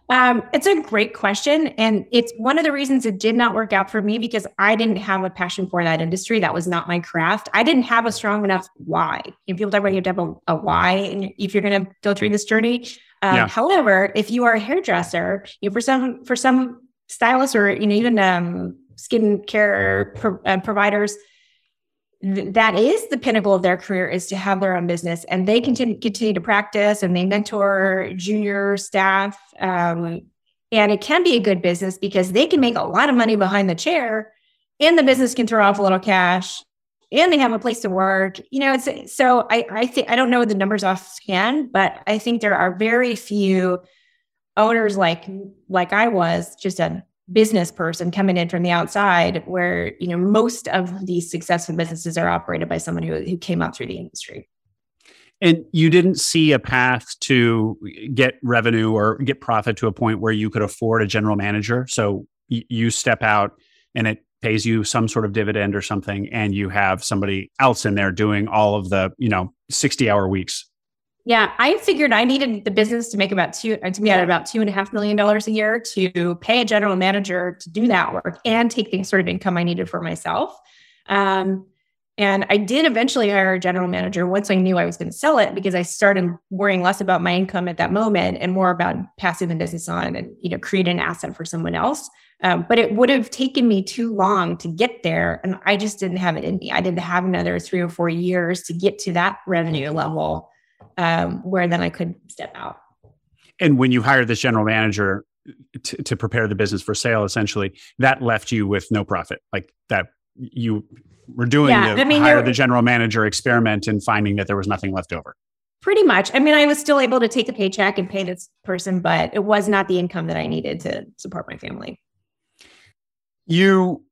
um, it's a great question. And it's one of the reasons it did not work out for me because I didn't have a passion for that industry. That was not my craft. I didn't have a strong enough why. If people talk about you have to have a, a why and if you're going to go through this journey. Um, yeah. However, if you are a hairdresser, you know, for some for some stylists or you know even um, skin care pro- uh, providers, that is the pinnacle of their career is to have their own business and they continue, continue to practice and they mentor junior staff um, and it can be a good business because they can make a lot of money behind the chair and the business can throw off a little cash and they have a place to work you know it's so i i think i don't know the numbers offhand but i think there are very few owners like like i was just a business person coming in from the outside where you know most of these successful businesses are operated by someone who, who came up through the industry. And you didn't see a path to get revenue or get profit to a point where you could afford a general manager. So y- you step out and it pays you some sort of dividend or something and you have somebody else in there doing all of the you know 60 hour weeks yeah, I figured I needed the business to make about two uh, to be at about two and a half million dollars a year to pay a general manager to do that work and take the sort of income I needed for myself. Um, and I did eventually hire a general manager once I knew I was going to sell it because I started worrying less about my income at that moment and more about passing the business on and you know create an asset for someone else. Um, but it would have taken me too long to get there, and I just didn't have it in me. I didn't have another three or four years to get to that revenue level um, where then I could step out. And when you hired this general manager to, to prepare the business for sale, essentially, that left you with no profit. Like that, you were doing yeah, the I mean, hire the general manager experiment and finding that there was nothing left over. Pretty much. I mean, I was still able to take a paycheck and pay this person, but it was not the income that I needed to support my family. You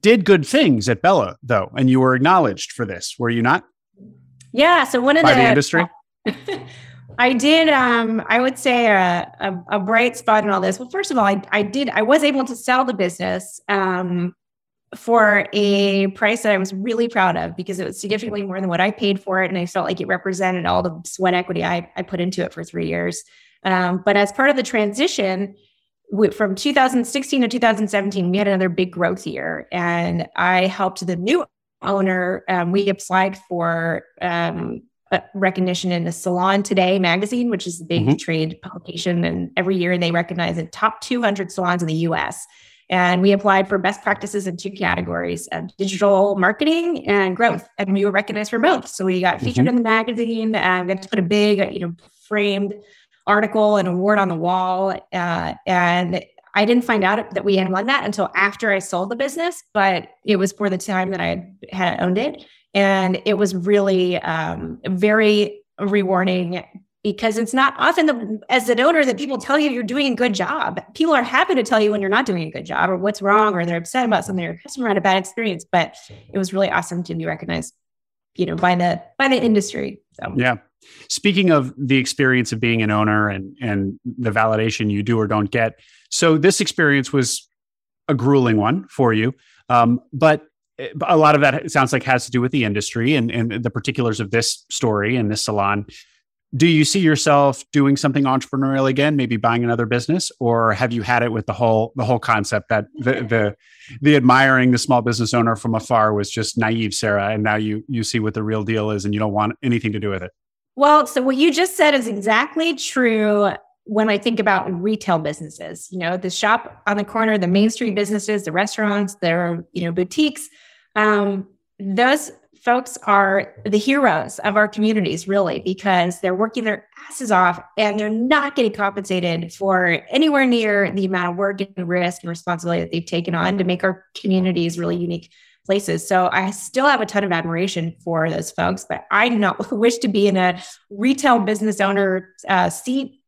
did good things at Bella, though, and you were acknowledged for this, were you not? Yeah. So one of the, the industry. I did. Um, I would say a, a, a, bright spot in all this. Well, first of all, I, I did. I was able to sell the business um, for a price that I was really proud of because it was significantly more than what I paid for it, and I felt like it represented all the sweat equity I, I put into it for three years. Um, but as part of the transition, from 2016 to 2017, we had another big growth year, and I helped the new owner. Um, we applied for um, recognition in the Salon Today magazine, which is a big mm-hmm. trade publication, and every year they recognize the top 200 salons in the U.S. And we applied for best practices in two categories of digital marketing and growth. And we were recognized for both. So we got featured mm-hmm. in the magazine and got to put a big, you know, framed article and award on the wall. Uh, and I didn't find out that we had won that until after I sold the business, but it was for the time that I had owned it. And it was really um, very rewarding because it's not often the, as an owner that people tell you you're doing a good job. People are happy to tell you when you're not doing a good job or what's wrong or they're upset about something or customer had a bad experience. But it was really awesome to be recognized, you know, by the by the industry. So yeah. Speaking of the experience of being an owner and and the validation you do or don't get, so this experience was a grueling one for you, um, but a lot of that sounds like has to do with the industry and, and the particulars of this story and this salon. Do you see yourself doing something entrepreneurial again maybe buying another business or have you had it with the whole the whole concept that the the, the admiring the small business owner from afar was just naive sarah and now you you see what the real deal is and you don't want anything to do with it well so what you just said is exactly true when i think about retail businesses. You know the shop on the corner the main street businesses the restaurants their you know boutiques. Um, those folks are the heroes of our communities, really, because they're working their asses off and they're not getting compensated for anywhere near the amount of work and risk and responsibility that they've taken on to make our communities really unique places. So I still have a ton of admiration for those folks, but I do not wish to be in a retail business owner uh, seat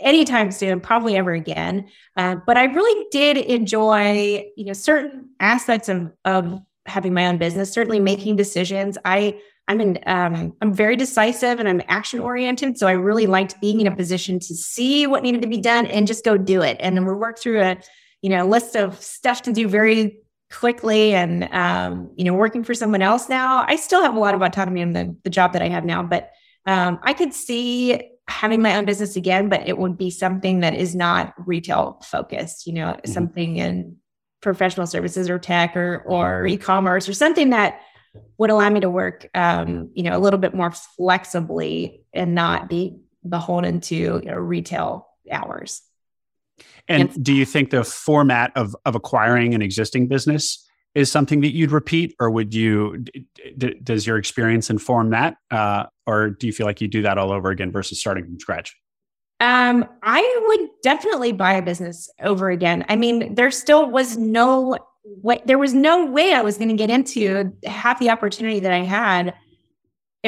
anytime soon, probably ever again. Uh, but I really did enjoy, you know, certain aspects of, of having my own business, certainly making decisions. I I'm in um, I'm very decisive and I'm action oriented. So I really liked being in a position to see what needed to be done and just go do it. And then we work through a you know list of stuff to do very quickly and um, you know working for someone else now. I still have a lot of autonomy in the, the job that I have now, but um, I could see having my own business again, but it would be something that is not retail focused, you know, mm-hmm. something in professional services or tech or or e-commerce or something that would allow me to work um, you know a little bit more flexibly and not be beholden to you know, retail hours and, do you think the format of of acquiring an existing business is something that you'd repeat or would you d- d- does your experience inform that uh, or do you feel like you do that all over again versus starting from scratch um, I would definitely buy a business over again. I mean, there still was no way, there was no way I was going to get into half the opportunity that I had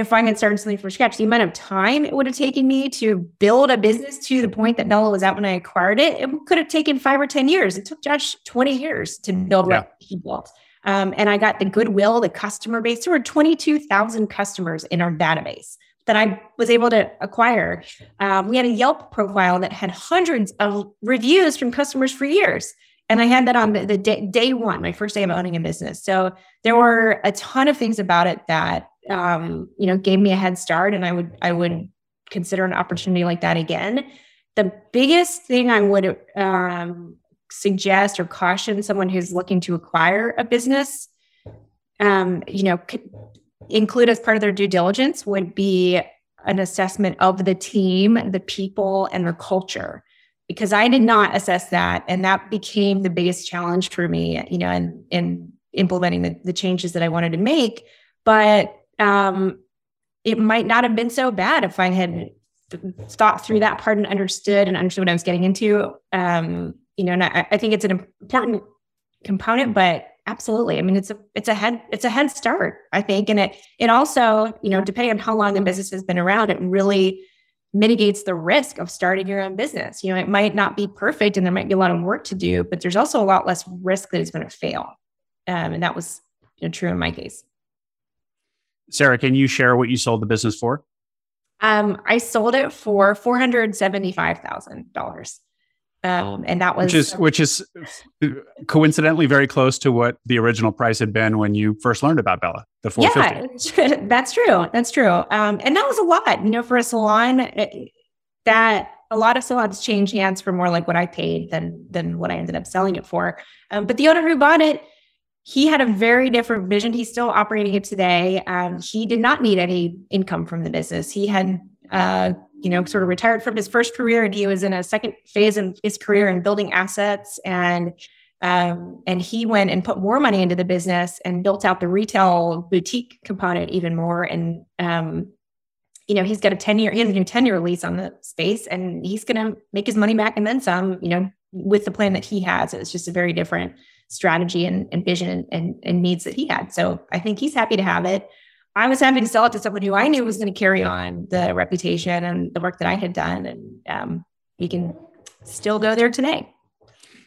if I had started something from scratch. The amount of time it would have taken me to build a business to the point that Bella was at when I acquired it, it could have taken five or 10 years. It took Josh 20 years to build yeah. what he built. Um, and I got the goodwill, the customer base. There were 22,000 customers in our database that I was able to acquire. Um, we had a Yelp profile that had hundreds of reviews from customers for years. And I had that on the, the day, day, one, my first day of owning a business. So there were a ton of things about it that um, you know gave me a head start, and I would I would consider an opportunity like that again. The biggest thing I would um, suggest or caution someone who's looking to acquire a business, um, you know, could include as part of their due diligence would be an assessment of the team, the people, and the culture. Because I did not assess that. And that became the biggest challenge for me, you know, in, in implementing the, the changes that I wanted to make. But um, it might not have been so bad if I had thought through that part and understood and understood what I was getting into. Um, you know, and I, I think it's an important component, but absolutely. I mean, it's a it's a head it's a head start, I think, and it it also, you know, depending on how long the business has been around, it really mitigates the risk of starting your own business. You know, it might not be perfect, and there might be a lot of work to do, but there's also a lot less risk that it's going to fail, um, and that was you know, true in my case. Sarah, can you share what you sold the business for? Um, I sold it for four hundred seventy-five thousand dollars. Um, and that was which is which is coincidentally very close to what the original price had been when you first learned about Bella. The 450. Yeah, that's true. That's true. Um, and that was a lot, you know, for a salon. It, that a lot of salons change hands for more like what I paid than than what I ended up selling it for. Um, but the owner who bought it, he had a very different vision. He's still operating it today. Um, he did not need any income from the business. He had uh, you know, sort of retired from his first career and he was in a second phase in his career in building assets and um, and he went and put more money into the business and built out the retail boutique component even more. And um, you know, he's got a 10 year, he has a new 10 year lease on the space and he's gonna make his money back and then some, you know, with the plan that he has. It's just a very different strategy and, and vision and, and needs that he had. So I think he's happy to have it. I was happy to sell it to someone who I knew was going to carry on the reputation and the work that I had done. And um, we can still go there today.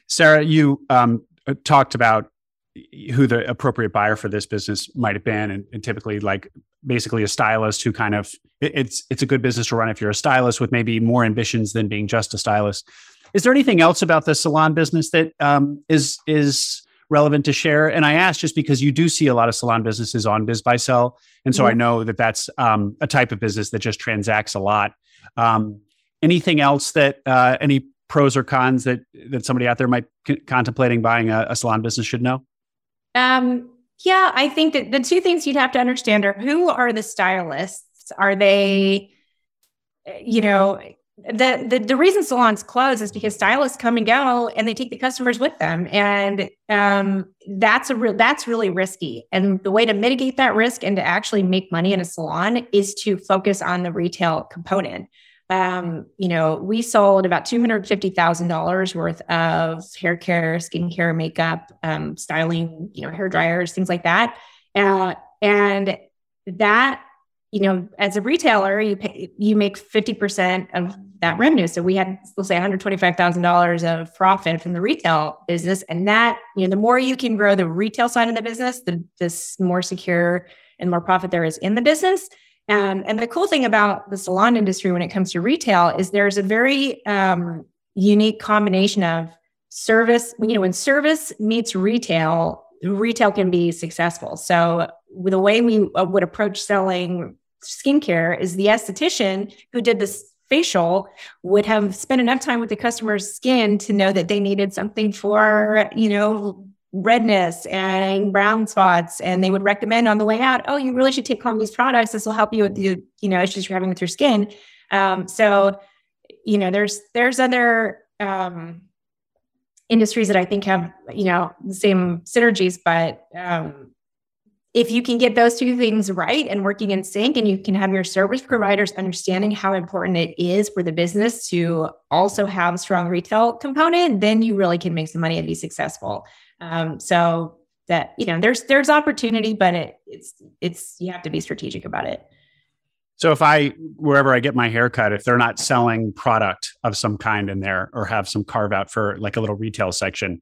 Sarah, you um, talked about who the appropriate buyer for this business might have been, and, and, typically, like basically a stylist who kind of it, it's it's a good business to run if you're a stylist with maybe more ambitions than being just a stylist. Is there anything else about the salon business that um, is is relevant to share? And I ask just because you do see a lot of salon businesses on BizBuySell, and so mm-hmm. I know that that's um, a type of business that just transacts a lot. Um, anything else that uh, any pros or cons that that somebody out there might c- contemplating buying a, a, salon business should know? Um, yeah, I think that the two things you'd have to understand are who are the stylists? Are they, you know, the, the the reason salons close is because stylists come and go and they take the customers with them. And um, that's a that's really risky. And the way to mitigate that risk and to actually make money in a salon is to focus on the retail component. Um, you know we sold about $250000 worth of hair care skincare makeup um, styling you know hair dryers things like that. Uh, and that you know, as a retailer, you pay, you make 50% of that revenue. So we had, let's say $125,000 of profit from the retail business. And that, you know, the more you can grow the retail side of the business, the, the more secure and more profit there is in the business. Um, and the cool thing about the salon industry when it comes to retail is there's a very um, unique combination of service. You know, when service meets retail, retail can be successful. So the way we uh, would approach selling skincare is the esthetician who did this facial would have spent enough time with the customer's skin to know that they needed something for, you know, redness and brown spots. And they would recommend on the way out, oh, you really should take home these products. This will help you with the, you know, issues you're having with your skin. Um, so, you know, there's there's other um, industries that I think have, you know, the same synergies, but um, if you can get those two things right and working in sync and you can have your service providers understanding how important it is for the business to also have a strong retail component then you really can make some money and be successful. Um, so that you know there's there's opportunity but it, it's it's you have to be strategic about it. So if i wherever i get my haircut if they're not selling product of some kind in there or have some carve out for like a little retail section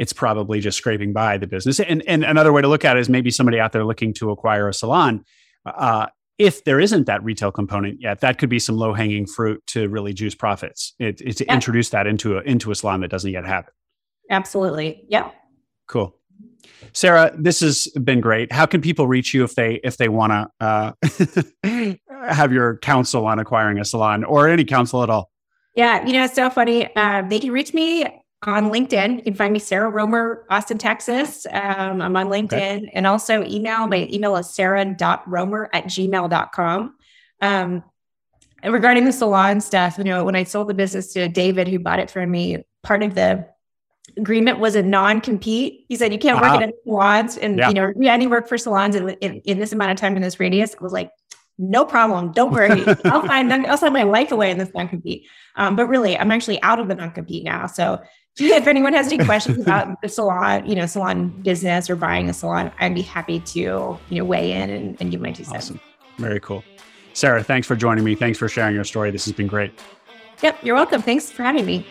it's probably just scraping by the business. And, and another way to look at it is maybe somebody out there looking to acquire a salon. Uh, if there isn't that retail component yet, that could be some low hanging fruit to really juice profits. It, it to yeah. introduce that into a into a salon that doesn't yet have it. Absolutely. Yeah. Cool. Sarah, this has been great. How can people reach you if they if they want to uh, have your counsel on acquiring a salon or any counsel at all? Yeah, you know, it's so funny. Uh, they can reach me on LinkedIn. You can find me Sarah Romer, Austin, Texas. Um, I'm on LinkedIn okay. and also email. My email is sarah.romer at gmail.com. Um, and regarding the salon stuff, you know, when I sold the business to David, who bought it from me, part of the agreement was a non-compete. He said, you can't work uh-huh. at salons and, yeah. you know, any work for salons in, in, in, this amount of time in this radius. I was like, no problem. Don't worry. I'll find I'll sign my life away in this non-compete. Um, but really, I'm actually out of the non-compete now. So if anyone has any questions about the salon, you know, salon business or buying a salon, I'd be happy to, you know, weigh in and, and give my two cents. Awesome. Very cool. Sarah, thanks for joining me. Thanks for sharing your story. This has been great. Yep, you're welcome. Thanks for having me.